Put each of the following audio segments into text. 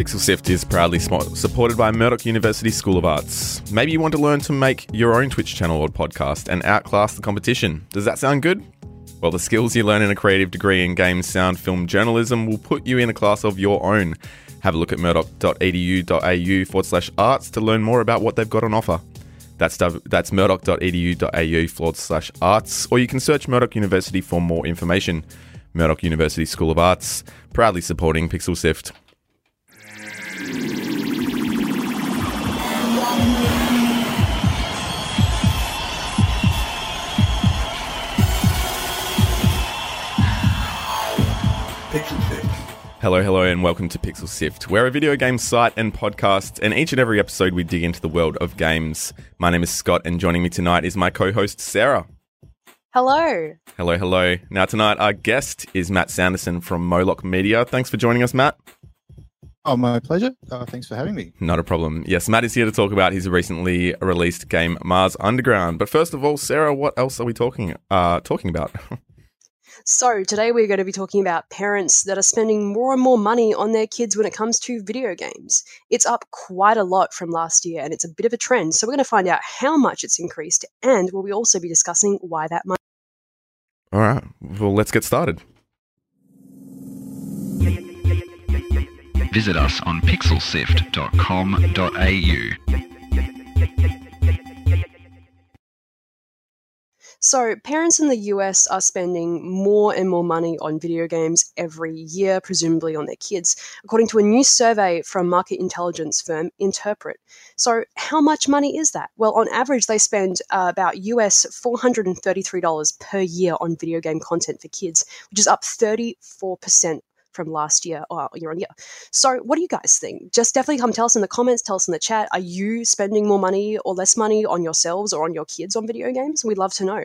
Pixel Sift is proudly supported by Murdoch University School of Arts. Maybe you want to learn to make your own Twitch channel or podcast and outclass the competition. Does that sound good? Well, the skills you learn in a creative degree in game, sound, film journalism will put you in a class of your own. Have a look at murdoch.edu.au forward slash arts to learn more about what they've got on offer. That's, that's murdoch.edu.au forward slash arts, or you can search Murdoch University for more information. Murdoch University School of Arts, proudly supporting Pixel Sift. Pixel Sift. Hello, hello, and welcome to Pixel Sift. We're a video game site and podcast, and each and every episode we dig into the world of games. My name is Scott, and joining me tonight is my co host, Sarah. Hello. Hello, hello. Now, tonight, our guest is Matt Sanderson from Moloch Media. Thanks for joining us, Matt. Oh, my pleasure. Uh, thanks for having me. Not a problem. Yes, Matt is here to talk about his recently released game, Mars Underground. But first of all, Sarah, what else are we talking uh, talking about? So, today we're going to be talking about parents that are spending more and more money on their kids when it comes to video games. It's up quite a lot from last year and it's a bit of a trend. So, we're going to find out how much it's increased and we'll be also be discussing why that might. all right, well, let's get started. Visit us on pixelsift.com.au. So, parents in the US are spending more and more money on video games every year, presumably on their kids, according to a new survey from market intelligence firm Interpret. So, how much money is that? Well, on average, they spend uh, about US $433 per year on video game content for kids, which is up 34% from last year or year on year. So, what do you guys think? Just definitely come tell us in the comments, tell us in the chat. Are you spending more money or less money on yourselves or on your kids on video games? We'd love to know.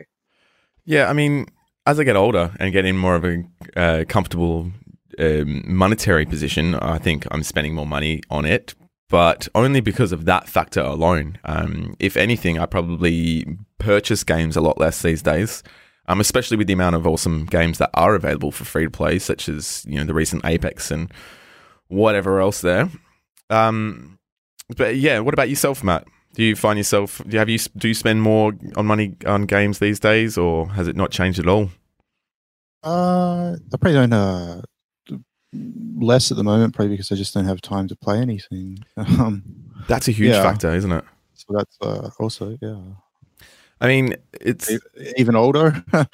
Yeah, I mean, as I get older and get in more of a uh, comfortable um, monetary position, I think I'm spending more money on it, but only because of that factor alone. Um, if anything, I probably purchase games a lot less these days, um, especially with the amount of awesome games that are available for free to play, such as you know the recent Apex and whatever else there. Um, but yeah, what about yourself, Matt? Do you find yourself? Do you have you do you spend more on money on games these days, or has it not changed at all? Uh, I probably don't. Uh, less at the moment, probably because I just don't have time to play anything. Um, That's a huge Yeah. factor, isn't it? so that's uh, also yeah. I mean, it's Even older.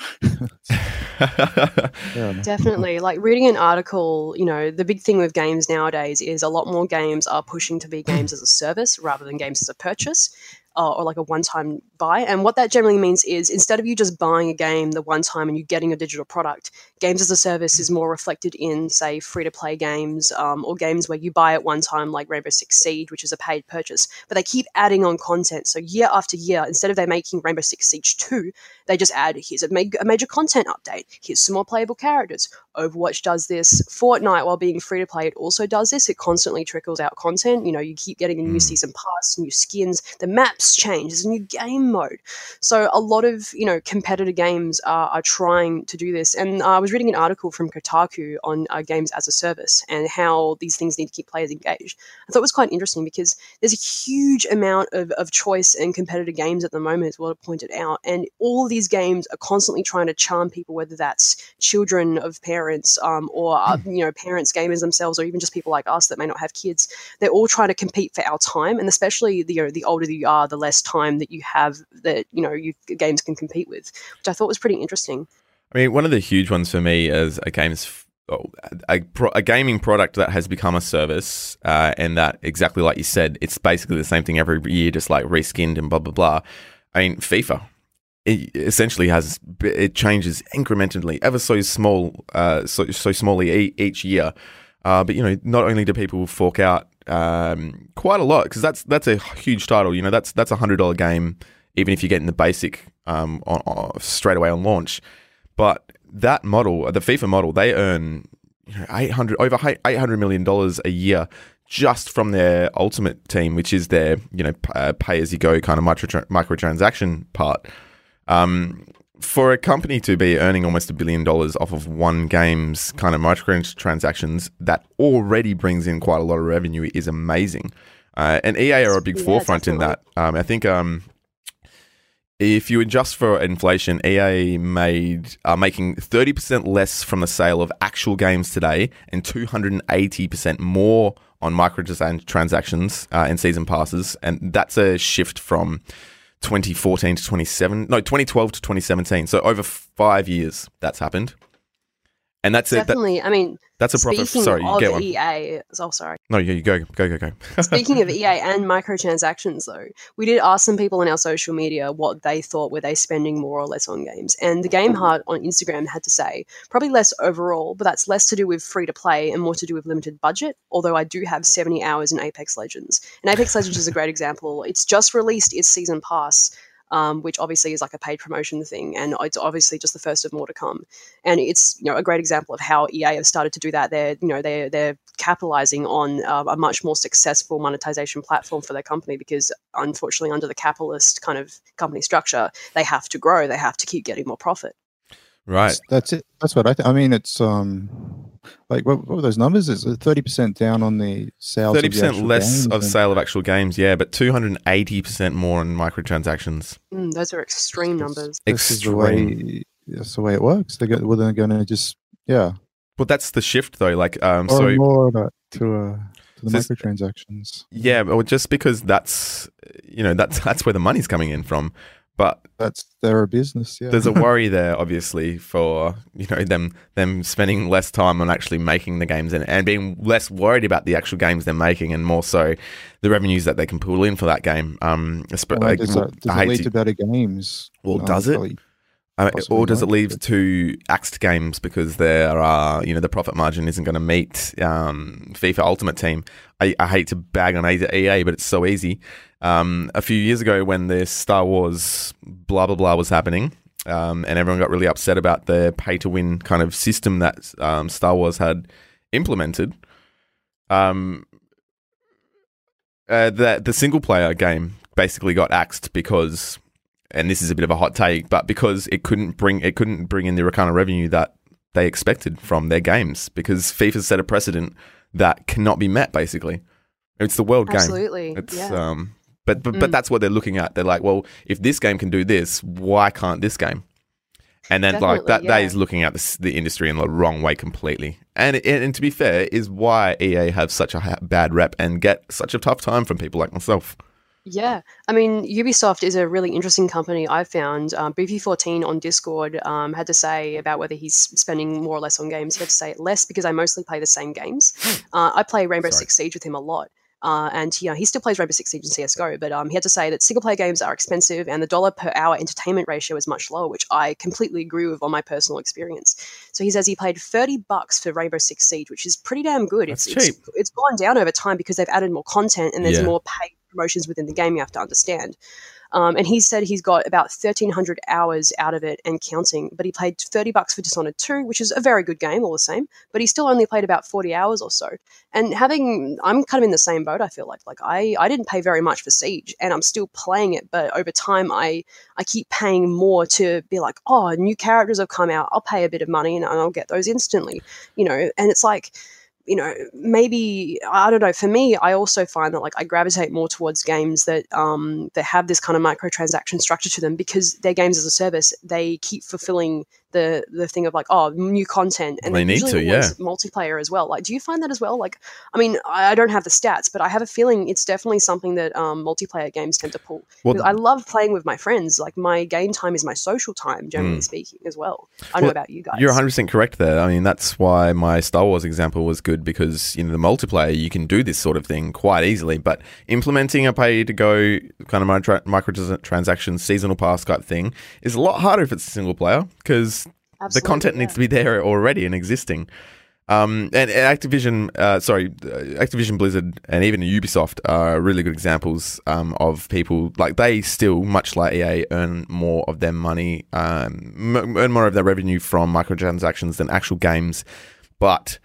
Definitely. Like reading an article, you know, the big thing with games nowadays is a lot more games are pushing to be games as a service rather than games as a purchase. Uh, or like a one-time buy, and what that generally means is instead of you just buying a game the one time and you getting a digital product, games as a service is more reflected in, say, free-to-play games um, or games where you buy it one time, like Rainbow Six Siege, which is a paid purchase. But they keep adding on content, so year after year, instead of they making Rainbow Six Siege two, they just add here's a, ma- a major content update, here's some more playable characters. Overwatch does this. Fortnite, while being free to play, it also does this. It constantly trickles out content. You know, you keep getting a new season pass, new skins, the maps change, there's a new game mode. So a lot of you know competitor games are, are trying to do this. And uh, I was reading an article from Kotaku on uh, games as a service and how these things need to keep players engaged. I thought it was quite interesting because there's a huge amount of, of choice in competitor games at the moment, as well pointed out, and all these games are constantly trying to charm people, whether that's children of parents um, or uh, you know parents gamers themselves, or even just people like us that may not have kids. They're all trying to compete for our time, and especially the you know, the older you are, the less time that you have that you know you games can compete with, which I thought was pretty interesting. I mean, one of the huge ones for me as a games oh, a, a gaming product that has become a service, uh, and that exactly like you said, it's basically the same thing every year, just like reskinned and blah blah blah. I mean, FIFA. It essentially has it changes incrementally, ever so small, uh, so so smallly e- each year. Uh, but you know, not only do people fork out um, quite a lot because that's that's a huge title. You know, that's that's a hundred dollar game, even if you're getting the basic um, on, on, straight away on launch. But that model, the FIFA model, they earn you know, 800 over 800 million dollars a year just from their ultimate team, which is their you know uh, pay as you go kind of micro microtransaction part. Um, for a company to be earning almost a billion dollars off of one game's kind of microtransactions that already brings in quite a lot of revenue is amazing. Uh, and EA are a big Yeah, forefront in that. Um, I think um, if you adjust for inflation, EA made are making thirty percent less from the sale of actual games today, and two hundred and eighty percent more on microtransactions uh, and season passes, and that's a shift from 2014 to 27 no 2012 to 2017 so over five years that's happened and that's it that, Definitely. I mean, that's a profit speaking sorry you get one EA, oh sorry. no yeah, you go go go go Speaking of EA and microtransactions, though, we did ask some people on our social media what they thought were they spending more or less on games, and the Game Heart on Instagram had to say probably less overall, but that's less to do with free to play and more to do with limited budget. Although I do have seventy hours in Apex Legends, and Apex Legends is a great example. It's just released its season pass. Um, which obviously is like a paid promotion thing, and it's obviously just the first of more to come. And it's you know a great example of how EA have started to do that. They're you know they're they're capitalizing on uh, a much more successful monetization platform for their company because unfortunately under the capitalist kind of company structure, they have to grow. They have to keep getting more profit. right That's, that's it. That's what I. Th- I mean, it's um, like what, what were those numbers? Is it thirty percent down on the sales? Thirty of the percent less games of and- sale of actual games, yeah, but two hundred and eighty percent more on microtransactions. Mm, those are extreme numbers. This is Extreme. way. That's the way it works. They go. Well, they're going to just yeah. Well, that's the shift though. Like, um, More so more of that to uh to the So microtransactions. yeah, well, just because that's you know that's that's where the money's coming in from, but That's their business. Yeah. there's a worry there, obviously, for you know them them spending less time on actually making the games and, and being less worried about the actual games they're making, and more so the revenues that they can pull in for that game. Um, Well, like, does that, does it lead to- to better games? Well, No, does it? Uh, Possibly or does it lead to axed games because there are you know the profit margin isn't going to meet um, FIFA Ultimate Team? I, I hate to bag on EA, but it's so easy. Um, a few years ago, when the Star Wars blah blah blah was happening, um, and everyone got really upset about the pay to win kind of system that um, Star Wars had implemented. Um, uh, the the single player game basically got axed because and this is a bit of a hot take, but because it couldn't bring it couldn't bring in the kind of revenue that they expected from their games because FIFA set a precedent that cannot be met. Basically, it's the world game. Absolutely. It's yeah. um, but but, but Mm. that's what they're looking at. They're like, well, if this game can do this, why can't this game? And then like Definitely, that, that yeah. is looking at the, the industry in the wrong way completely. And, and and to be fair, is why EA have such a ha- bad rep and get such a tough time from people like myself. Yeah, I mean, Ubisoft is a really interesting company. I found um, Beefy14 on Discord um, had to say about whether he's spending more or less on games. He had to say less because I mostly play the same games. Uh, I play Rainbow Sorry. Six Siege with him a lot. Uh, and you know, he still plays Rainbow Six Siege and CS:GO, but um, he had to say that single player games are expensive and the dollar per hour entertainment ratio is much lower, which I completely agree with on my personal experience. So he says he paid thirty bucks for Rainbow Six Siege, which is pretty damn good. That's it's, cheap. It's, it's gone down over time because they've added more content and there's Yeah. more paid promotions within the game. You have to understand. Um, and he said he's got about 1,300 hours out of it and counting, but he played 30 bucks for Dishonored 2, which is a very good game all the same, but he still only played about 40 hours or so. And having, I'm kind of in the same boat, I feel like. Like, I, I didn't pay very much for Siege, and I'm still playing it, but over time, I, I keep paying more to be like, oh, new characters have come out, I'll pay a bit of money and I'll get those instantly, you know? And it's like, you know, maybe I don't know. For me, I also find that like I gravitate more towards games that um that have this kind of microtransaction structure to them because they're games as a service. They keep fulfilling the the thing of like oh new content and They need to, always multiplayer as well. Like, do you find that as well? Like, I mean, I, don't have the stats, but I have a feeling it's definitely something that um, multiplayer games tend to pull. Well, I love playing with my friends. Like my game time is my social time, generally speaking, as well. I don't Mm. Well, know about you guys. You're 100% correct there. I mean, that's why my Star Wars example was good because, you know, the multiplayer, you can do this sort of thing quite easily. But implementing a pay to go kind of micro- microtransaction seasonal pass type thing is a lot harder if it's a single player because the content yeah. needs to be there already and existing. Um, and, and Activision, uh, sorry, Activision Blizzard and even Ubisoft are really good examples um, of people like they still, much like EA, earn more of their money, um, m- earn more of their revenue from microtransactions than actual games, but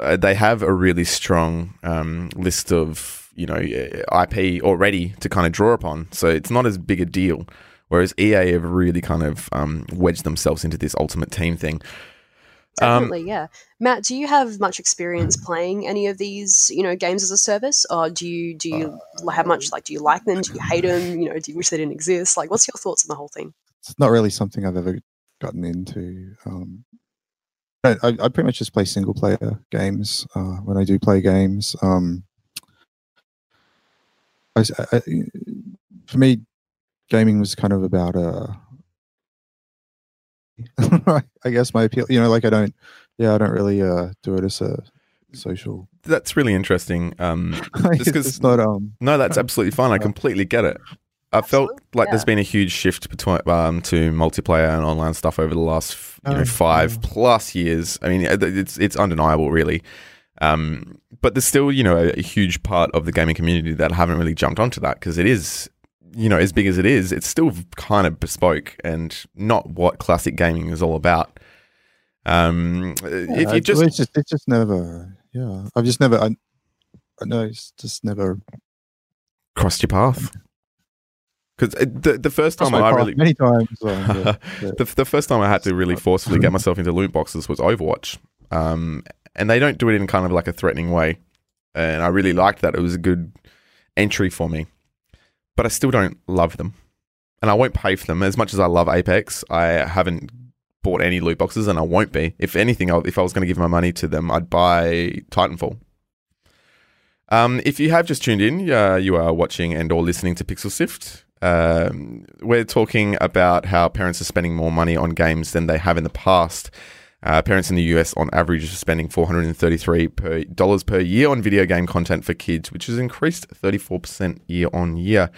uh, they have a really strong um, list of you know IP already to kind of draw upon, so it's not as big a deal. Whereas EA have really kind of um, wedged themselves into this ultimate team thing. Um, Definitely, yeah. Matt, do you have much experience playing any of these, you know, games as a service, or do you do you have much like do you like them? Do you hate them? You know, do you wish they didn't exist? Like, what's your thoughts on the whole thing? It's not really something I've ever gotten into. Um, I, I I pretty much just play single player games uh, when I do play games. Um, I, s- I- I- for me, gaming was kind of about uh, I guess my appeal. You know, like I don't, yeah, I don't really uh, do it as a social. That's really interesting. Um, it's, 'cause- it's not um. no, that's absolutely fine. I completely get it. I felt Absolutely, like there's been a huge shift between um, to multiplayer and online stuff over the last f- you know Oh, five yeah. plus years. I mean, it's it's undeniable, really. Um, but there's still you know a, a huge part of the gaming community that haven't really jumped onto that because it is you know as big as it is, it's still kind of bespoke and not what classic gaming is all about. Um, if you it's- just it's just it's just never yeah i've just never i, I know it's just never crossed your path. Because the the first time I really many times um, the, the first time I had to really forcefully get myself into loot boxes was Overwatch, um, and they don't do it in kind of like a threatening way, and I really liked that. It was a good entry for me, but I still don't love them, and I won't pay for them as much as I love Apex. I haven't bought any loot boxes, and I won't be. If anything, if I was going to give my money to them, I'd buy Titanfall. Um, if you have just tuned in, uh, you are watching and or listening to Pixel Sift. Um, we're talking about how parents are spending more money on games than they have in the past. Uh, parents in the US, on average, are spending four hundred and thirty-three per dollars per year on video game content for kids, which has increased thirty-four percent year on year.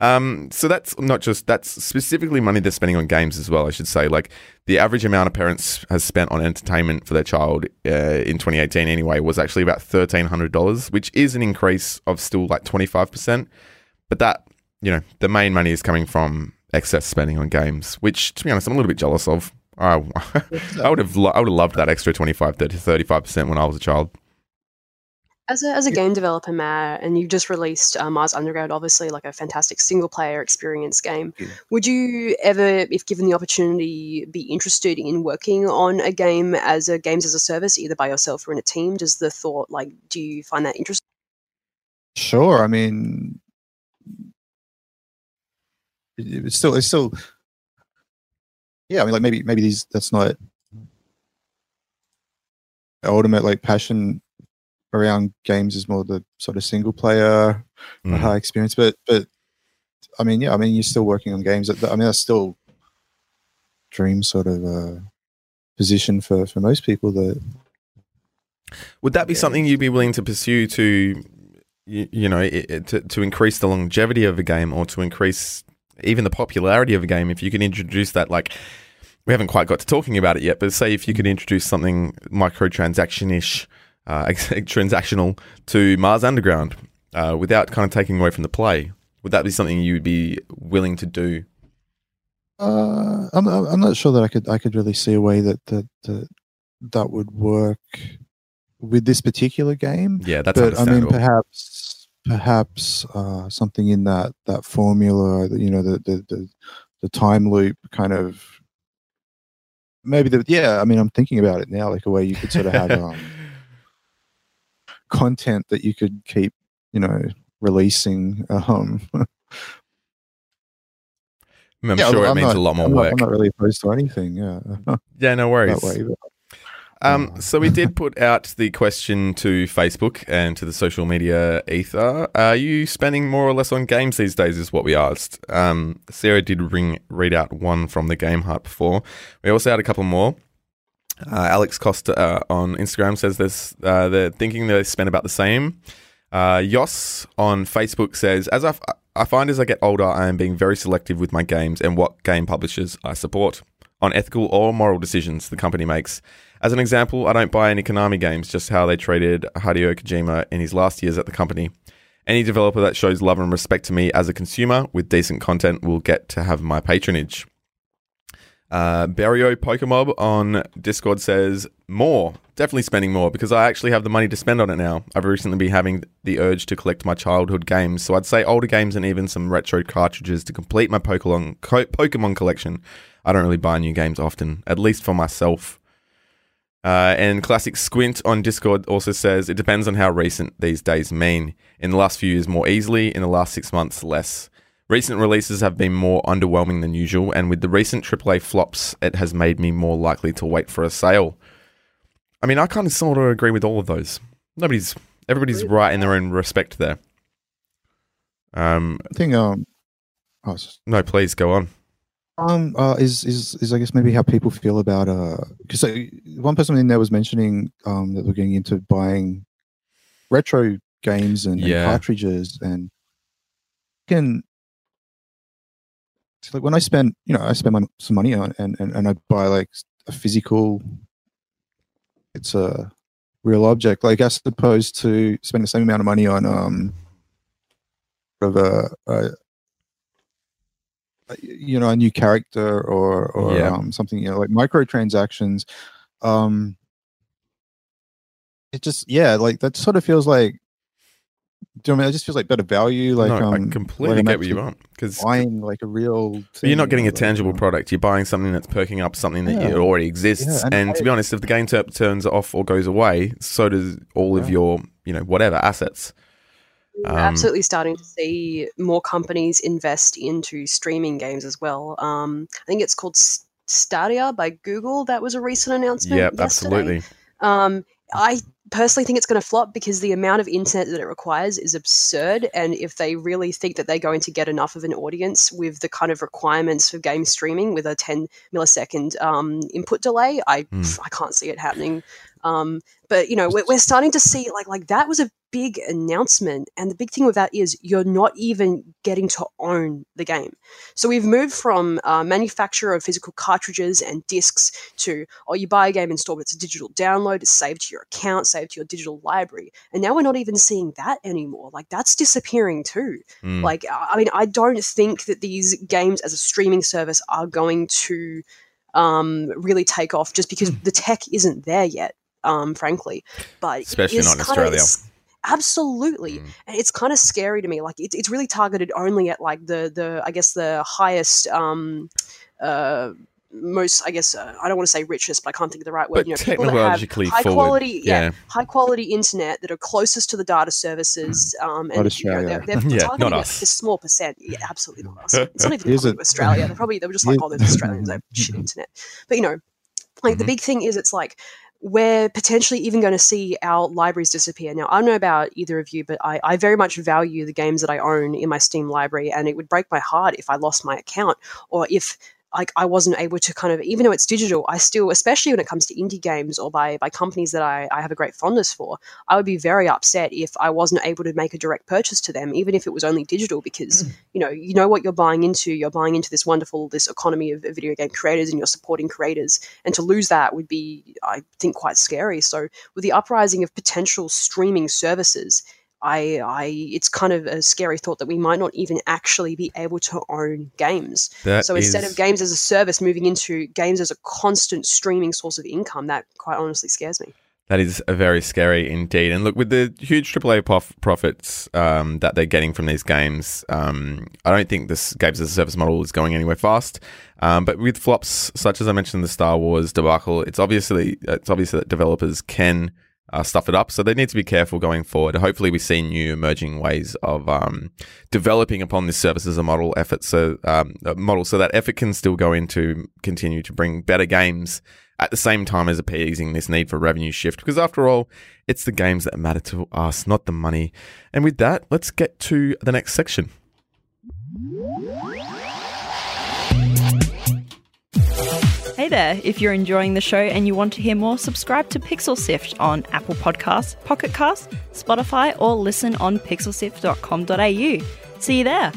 Um, so that's not just that's specifically money they're spending on games as well. I should say, like the average amount of parents has spent on entertainment for their child uh, in 2018 anyway was actually about thirteen hundred dollars, which is an increase of still like twenty-five percent. But that you know, the main money is coming from excess spending on games, which to be honest, I'm a little bit jealous of. I, I would have lo- I would have loved that extra 25 to 35 percent when I was a child. As a, as a game developer, Matt, and you've just released uh, Mars Underground, obviously like a fantastic single player experience game. Yeah. Would you ever, if given the opportunity, be interested in working on a game as a games as a service, either by yourself or in a team? Does the thought like, do you find that interesting? Sure. I mean, it's still, it's still, yeah. I mean, like maybe, maybe these that's not ultimate like passion around games is more the sort of single player Mm. high experience, but but I mean, yeah. I mean, you're still working on games. That, I mean, that's still dream sort of uh, position for for most people. That Would that be Yeah. something you'd be willing to pursue to, you, you know, i i- to, to increase the longevity of a game or to increase even the popularity of a game? If you can introduce that, like, we haven't quite got to talking about it yet, but say if you could introduce something microtransaction ish, uh, transactional to Mars Underground uh, without kind of taking away from the play, would that be something you'd be willing to do? uh, I'm I'm not sure that I could I could really see a way that that that, that would work with this particular game. Yeah, that's but I mean, perhaps perhaps uh, something in that that formula, you know, the, the the the time loop kind of maybe the yeah. I mean, I'm thinking about it now, like a way you could sort of have um, content that you could keep, you know, releasing. Um, I'm Yeah, sure it I'm means not- a lot more I'm not, work. I'm not really opposed to anything. Yeah, yeah, no worries. way. Um, so we did put out the question to Facebook and to the social media ether. Are you spending more or less on games these days? Is what we asked. Um, Sarah did ring, read out one from the Game Hut before. We also had a couple more. Uh, Alex Costa uh, on Instagram says this. Uh, they're thinking they spend about the same. Uh, Yos on Facebook says, as I, f- I find as I get older, I am being very selective with my games and what game publishers I support on ethical or moral decisions the company makes. As an example, I don't buy any Konami games, just how they treated Hideo Kojima in his last years at the company. Any developer that shows love and respect to me as a consumer with decent content will get to have my patronage. Uh, Barrio Pokemob on Discord says more, definitely spending more because I actually have the money to spend on it now. I've recently been having the urge to collect my childhood games, so I'd say older games and even some retro cartridges to complete my Pokemon Pokemon collection. I don't really buy new games often, at least for myself. Uh, and Classic Squint on Discord also says it depends on how recent these days mean. In the last few years, more easily. In the last six months, less. Recent releases have been more underwhelming than usual, and with the recent AAA flops, it has made me more likely to wait for a sale. I mean, I kind of sort of agree with all of those. Nobody's, everybody's right in their own respect there. Um, I think um, oh, s- no, please go on. Um, uh, is is is I guess maybe how people feel about uh, because one person in there was mentioning um that we're getting into buying retro games and, and cartridges and can. Like when I spend, you know, I spend my, some money on and, and and I buy like a physical. It's a real object, like as opposed to spending the same amount of money on um. Of a, a you know a new character or or Yeah. um, something you know like microtransactions um it just yeah like that sort of feels like do you know what I mean it just feels like better value like no, um I completely get what you want because buying like a real you're not getting a tangible product. You're buying something that's perking up something that Yeah. already exists. Yeah, and and to be honest, if the game ter- turns off or goes away, so does all of your, you know, whatever assets. We're Um, absolutely starting to see more companies invest into streaming games as well. Um, I think it's called Stadia by Google. That was a recent announcement. Yep, yesterday. absolutely. Um, I personally think it's going to flop because the amount of internet that it requires is absurd. And if they really think that they're going to get enough of an audience with the kind of requirements for game streaming with a 10 millisecond um, input delay, I Hmm. I can't see it happening. Um, but you know, we're, we're starting to see like like that was a big announcement, and the big thing with that is you're not even getting to own the game. So we've moved from uh, manufacturer of physical cartridges and discs to oh, you buy a game installed, it's a digital download, it's saved to your account, saved to your digital library, and now we're not even seeing that anymore. Like that's disappearing too. Mm. Like, I I mean, I don't think that these games as a streaming service are going to um, really take off just because the tech isn't there yet, um, frankly. But Especially not in kinda- Australia. Absolutely, Mm. and it's kind of scary to me. Like, it's it's really targeted only at like the the I guess the highest. Um, uh, most, I guess, uh, I don't want to say richest, but I can't think of the right word. But you know, people that have technologically high forward. quality, yeah, yeah. high quality internet that are closest to the data services. Um, and you know, Australia. they're, they're Yeah, targeting not a- us. a small percent. Yeah, absolutely not us. It's not even Here's coming Australia. They're probably they were just like, oh, there's Australians, they have shit internet. But you know, like the Mhm. big thing is, it's like we're potentially even going to see our libraries disappear. Now, I don't know about either of you, but I, I very much value the games that I own in my Steam library, and it would break my heart if I lost my account or if like I wasn't able to kind of even though it's digital, I still, especially when it comes to indie games or by by companies that I, I have a great fondness for, I would be very upset if I wasn't able to make a direct purchase to them, even if it was only digital, because mm. you know you know what you're buying into. You're buying into this wonderful this economy of, of video game creators, and you're supporting creators, and to lose that would be, I think, quite scary. So with the uprising of potential streaming services. I, I, it's kind of a scary thought that we might not even actually be able to own games. That So instead is- of games as a service moving into games as a constant streaming source of income, that quite honestly scares me. That is a very scary indeed. And look, with the huge AAA prof- profits um, that they're getting from these games, um, I don't think this games as a service model is going anywhere fast. Um, but with flops such as I mentioned, the Star Wars debacle, it's obviously it's obvious that developers can uh, stuff it up. So they need to be careful going forward. Hopefully, we see new emerging ways of um, developing upon this service as a model effort, so um, model, so that effort can still go into continue to bring better games at the same time as appeasing this need for revenue shift. Because after all, it's the games that matter to us, not the money. And with that, let's get to the next section. Hey there, if you're enjoying the show and you want to hear more, subscribe to Pixel Sift on Apple Podcasts, Pocket Cast, Spotify, or listen on pixelsift.com.au. See you there.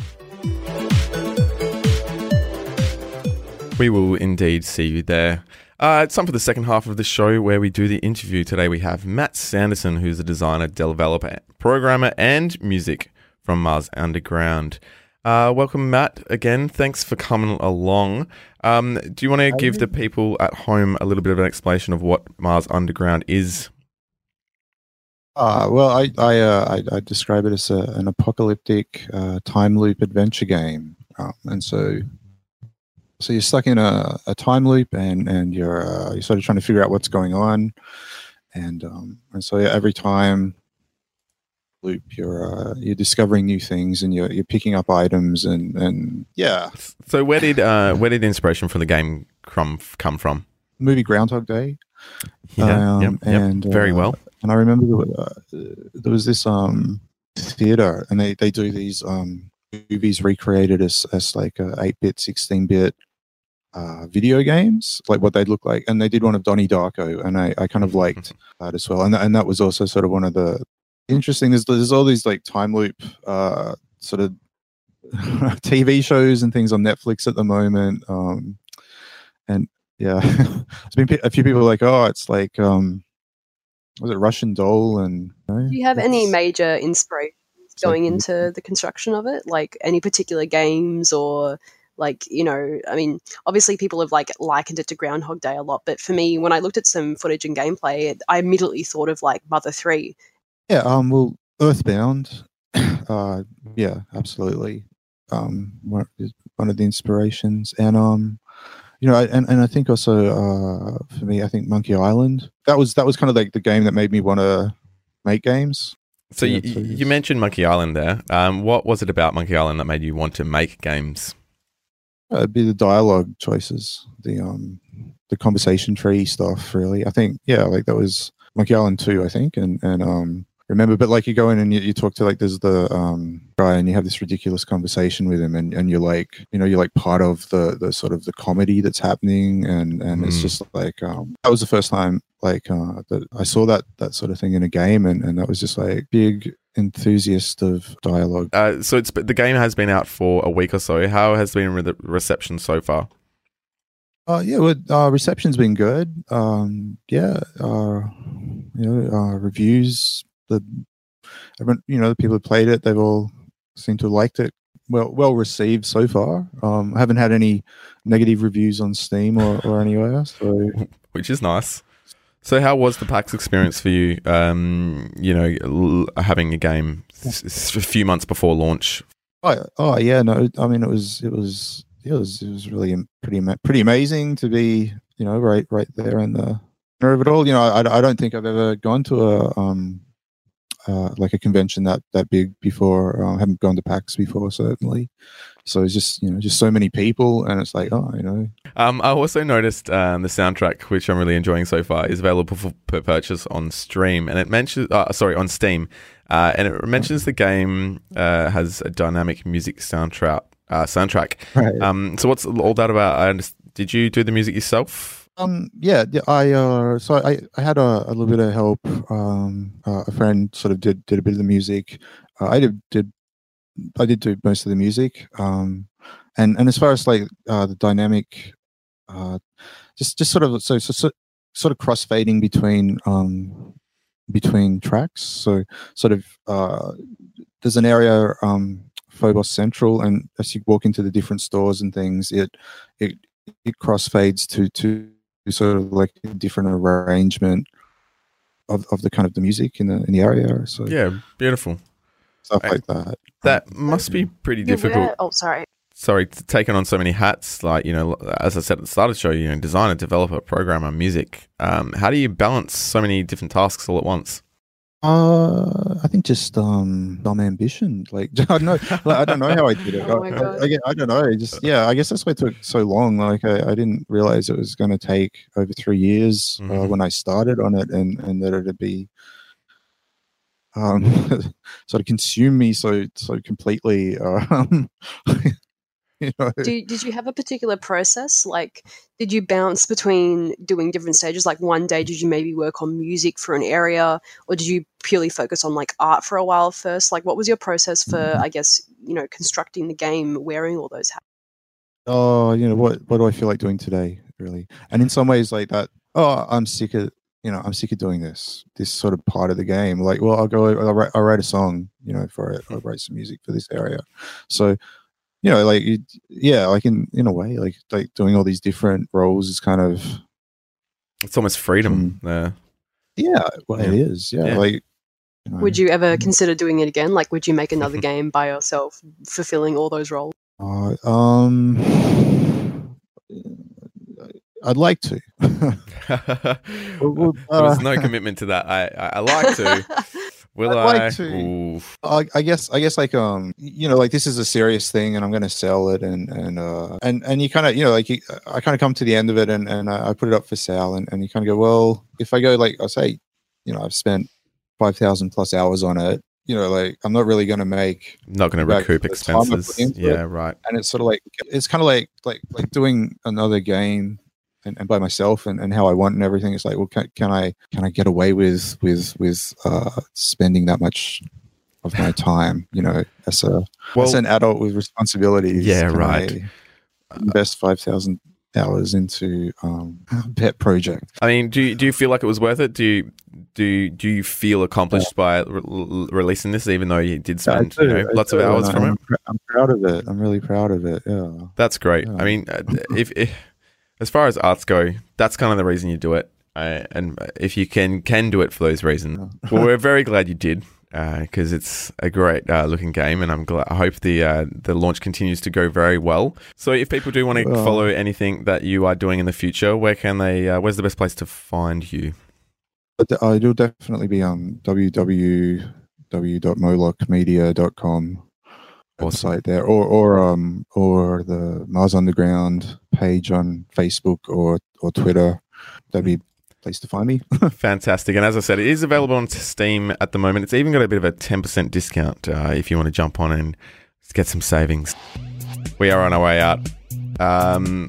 We will indeed see you there. Uh, it's time for the second half of the show where we do the interview. Today we have Matt Sanderson, who's a designer, developer, programmer, and music from Mars Underground. Uh, welcome, Matt. Again, thanks for coming along. Um, do you want to give the people at home a little bit of an explanation of what Mars Underground is? Uh, well, I I, uh, I I describe it as a, an apocalyptic uh, time loop adventure game, um, and so so you're stuck in a, a time loop, and and you're uh, you're sort of trying to figure out what's going on, and um, and so every time loop you're uh, you're discovering new things, and you're you're picking up items, and and yeah, So, where did uh, where did inspiration for the game come come from? movie Groundhog Day. Yeah, Um, yep, yep. and, very uh, well. And I remember there, were, uh, there was this um theater, and they, they do these um movies recreated as as like a eight bit, sixteen bit uh, video games, like what they'd look like. And they did one of Donnie Darko, and I, I kind of liked that as well. And and that was also sort of one of the interesting. There's there's all these like time loop uh sort of TV shows and things on Netflix at the moment. Um, and yeah, it's been a few people like, oh, it's like um, was it Russian Doll and you know, Do you have any major inspirations like- going into the construction of it? Like any particular games or like, you know, I mean, obviously people have like likened it to Groundhog Day a lot, but for me, when I looked at some footage and gameplay, I immediately thought of like Mother 3. Yeah, um, well, Earthbound, uh, yeah, absolutely. Um, one of the inspirations, and um, you know, I- and and I think also uh, for me, I think Monkey Island. That was that was kind of like the game that made me want to make games. So, you, you mentioned Monkey Island there. Um, what was it about Monkey Island that made you want to make games? Uh, It'd be the dialogue choices, the um, the conversation tree stuff. Really, I think yeah, like that was Monkey Island two, I think, and and um, remember, but like you go in and you, you talk to like there's the um guy and you have this ridiculous conversation with him, and and you're like, you know, you're like part of the the sort of the comedy that's happening, and and it's Mm. just like um, that was the first time like uh, that I saw that that sort of thing in a game, and and that was just like big enthusiast of dialogue. Uh, so, it's the game has been out for a week or so. How has been the reception so far? Uh, yeah, well, uh, reception's been good. Um, yeah, uh, you know, uh, reviews. The everyone, you know, the people who played it, they've all seemed to have liked it. Well, well received so far. Um, I haven't had any negative reviews on Steam or, or anywhere. So which is nice. So, how was the PAX experience for you? Um, you know, l- having a game s- s- a few months before launch. Oh, oh yeah, no. I mean, it was it was it was it was really pretty pretty amazing to be you know right right there in the center of it all. You know, I, I don't think I've ever gone to a um uh, like a convention that that big before. Uh, I haven't gone to PAX before, certainly. So it's just you know just so many people, and it's like oh you know Um, I also noticed um, the soundtrack, which I'm really enjoying so far, is available for, per purchase on Stream, and it mentions, uh, sorry, on Steam, uh, and it mentions the game uh, has a dynamic music soundtrack. Uh, soundtrack. right. Um, so what's all that about? I did you do the music yourself? Um. Yeah. I. Uh. So I. I had a, a little bit of help. Um. Uh, a friend sort of did did a bit of the music. Uh, I did did. I did do most of the music. Um. And and as far as like uh, the dynamic, uh, just just sort of so so, so sort of cross fading between um between tracks. So sort of uh, there's an area um Phobos Central, and as you walk into the different stores and things, it it it cross fades to to sort of like a different arrangement of, of the kind of the music in the in the area. So Yeah, beautiful. stuff I- like that. That must be pretty Yeah, difficult. where- oh, sorry. sorry, taking on so many hats. Like you know, as I said at the start of the show, you know, designer, developer, programmer, music. Um, how do you balance so many different tasks all at once? Uh, I think just um, dumb ambition. Like I don't know, like, I don't know how I did it. Oh I, I, I, I don't know. Just yeah, I guess that's why it took so long. Like I, I didn't realize it was going to take over three years uh, Mhm. when I started on it, and and that it'd be um sort of consume me so so completely. Um, you know, Do, did you have a particular process? Like, did you bounce between doing different stages? Like, one day did you maybe work on music for an area, or did you purely focus on like art for a while first? Like, what was your process for, mm-hmm. I guess, you know, constructing the game, wearing all those hats? oh, you know what? What do I feel like doing today? Really, and in some ways, like that. Oh, I'm sick of you know, I'm sick of doing this. This sort of part of the game. Like, well, I'll go. I'll write, I'll write a song. You know, for it. I'll write some music for this area. So, you know, like, yeah, like in in a way, like like doing all these different roles is kind of It's almost freedom there. yeah, well, Yeah. it is. Yeah, Yeah. like. You know, Would you ever consider doing it again? Like, would you make another game by yourself, fulfilling all those roles? Uh, um, I'd like to. there well, was uh, no commitment to that. I I, I like to. Will I'd I? like to. I, I guess I guess like um you know like this is a serious thing and I'm gonna sell it and and uh and and you kind of you know like you, I kind of come to the end of it and and I, I put it up for sale and and you kind of go well if I go like I say you know I've spent five thousand plus hours on it you know like I'm not really gonna make Not going to recoup to the time I put expenses. Yeah, it. right. and it's sort of like it's kind of like like like doing another game and, and by myself and, and how I want and everything. It's like, well, can, can I can I get away with with with uh, spending that much of my time? You know, as a Well, as an adult with responsibilities. Yeah, right. I invest five thousand hours into um, a pet project. I mean, do you, do you feel like it was worth it? Do you do do you feel accomplished by re- releasing this, even though you did Yeah, I spend you know, lots of hours from I'm, it? I'm proud of it. I'm really proud of it. Yeah. That's great. Yeah. I mean, uh, if, if as far as arts go, that's kind of the reason you do it, uh, and if you can can do it for those reasons, well, we're very glad you did because it's a great uh, looking game, and I'm glad. I hope the uh, the launch continues to go very well. So, if people do want to Well- follow anything that you are doing in the future, where can they? Uh, where's the best place to find you? But I will definitely be on www.molochmedia.com Awesome. website there, or or um or the Mars Underground page on Facebook or or Twitter. That'd be place to find me. Fantastic. And as I said, it is available on Steam at the moment. It's even got a bit of a 10% discount uh, if you want to jump on and get some savings. We are on our way out. Um,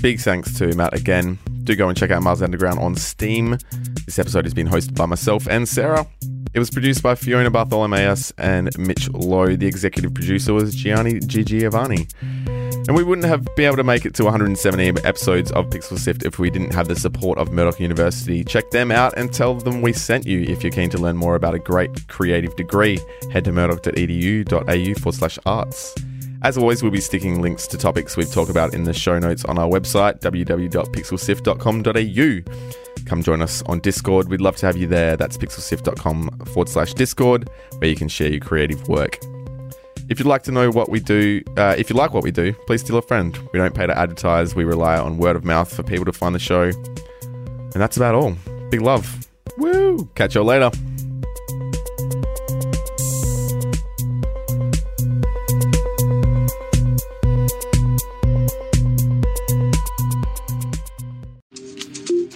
big thanks to Matt again. Do go and check out Mars Underground on Steam. This episode has been hosted by myself and Sarah. It was produced by Fiona Bartholomaeus and Mitch Loh. The executive producer was Gianni Giovanni. And we wouldn't have been able to make it to 170 episodes of Pixel Sift if we didn't have the support of Murdoch University. Check them out and tell them we sent you. If you're keen to learn more about a great creative degree, head to murdoch.edu.au forward slash arts. As always, we'll be sticking links to topics we've talked about in the show notes on our website, www.pixelsift.com.au. Come join us on Discord. We'd love to have you there. That's pixelsift.com forward slash Discord, where you can share your creative work. If you'd like to know what we do, uh, if you like what we do, please tell a friend. We don't pay to advertise, we rely on word of mouth for people to find the show. And that's about all. Big love. Woo! Catch you all later.